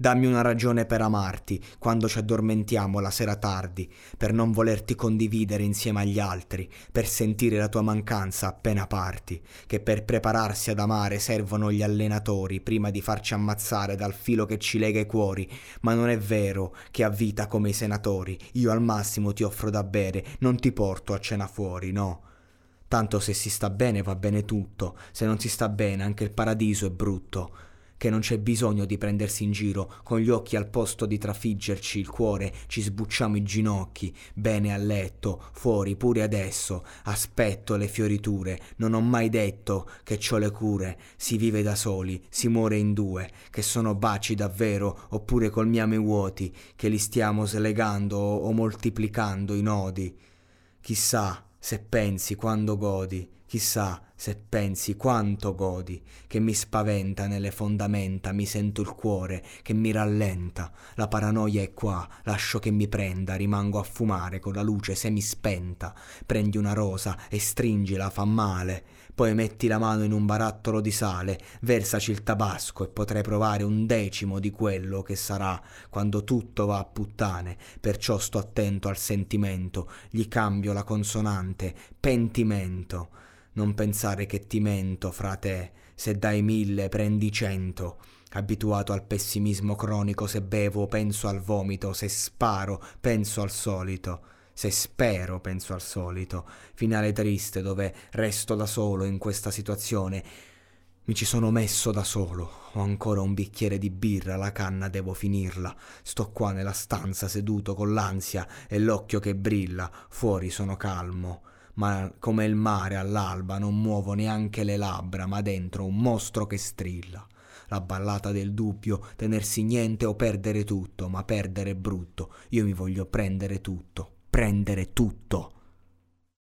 Dammi una ragione per amarti quando ci addormentiamo la sera tardi, per non volerti condividere insieme agli altri, per sentire la tua mancanza appena parti, che per prepararsi ad amare servono gli allenatori prima di farci ammazzare dal filo che ci lega i cuori, ma non è vero che ha vita come i senatori, io al massimo ti offro da bere, non ti porto a cena fuori, no. Tanto se si sta bene va bene tutto, se non si sta bene anche il paradiso è brutto che non c'è bisogno di prendersi in giro, con gli occhi al posto di trafiggerci il cuore, ci sbucciamo i ginocchi, bene a letto, fuori pure adesso, aspetto le fioriture, non ho mai detto che c'ho le cure, si vive da soli, si muore in due, che sono baci davvero, oppure col miame vuoti, che li stiamo slegando o moltiplicando i nodi. Chissà se pensi quando godi, chissà se pensi quanto godi, che mi spaventa nelle fondamenta, mi sento il cuore che mi rallenta, la paranoia è qua, lascio che mi prenda, rimango a fumare con la luce semispenta, prendi una rosa e stringila, fa male, poi metti la mano in un barattolo di sale, versaci il tabasco e potrai provare un decimo di quello che sarà quando tutto va a puttane, perciò sto attento al sentimento, gli cambio la consonante, pentimento non pensare che ti mento, frate, se dai mille prendi cento. Abituato al pessimismo cronico, se bevo penso al vomito, se sparo penso al solito, se spero penso al solito. Finale triste dove resto da solo in questa situazione. Mi ci sono messo da solo, ho ancora un bicchiere di birra, la canna devo finirla. Sto qua nella stanza seduto con l'ansia e l'occhio che brilla, fuori sono calmo ma come il mare all'alba non muovo neanche le labbra, ma dentro un mostro che strilla. La ballata del dubbio, tenersi niente o perdere tutto, ma perdere è brutto. Io mi voglio prendere tutto, prendere tutto.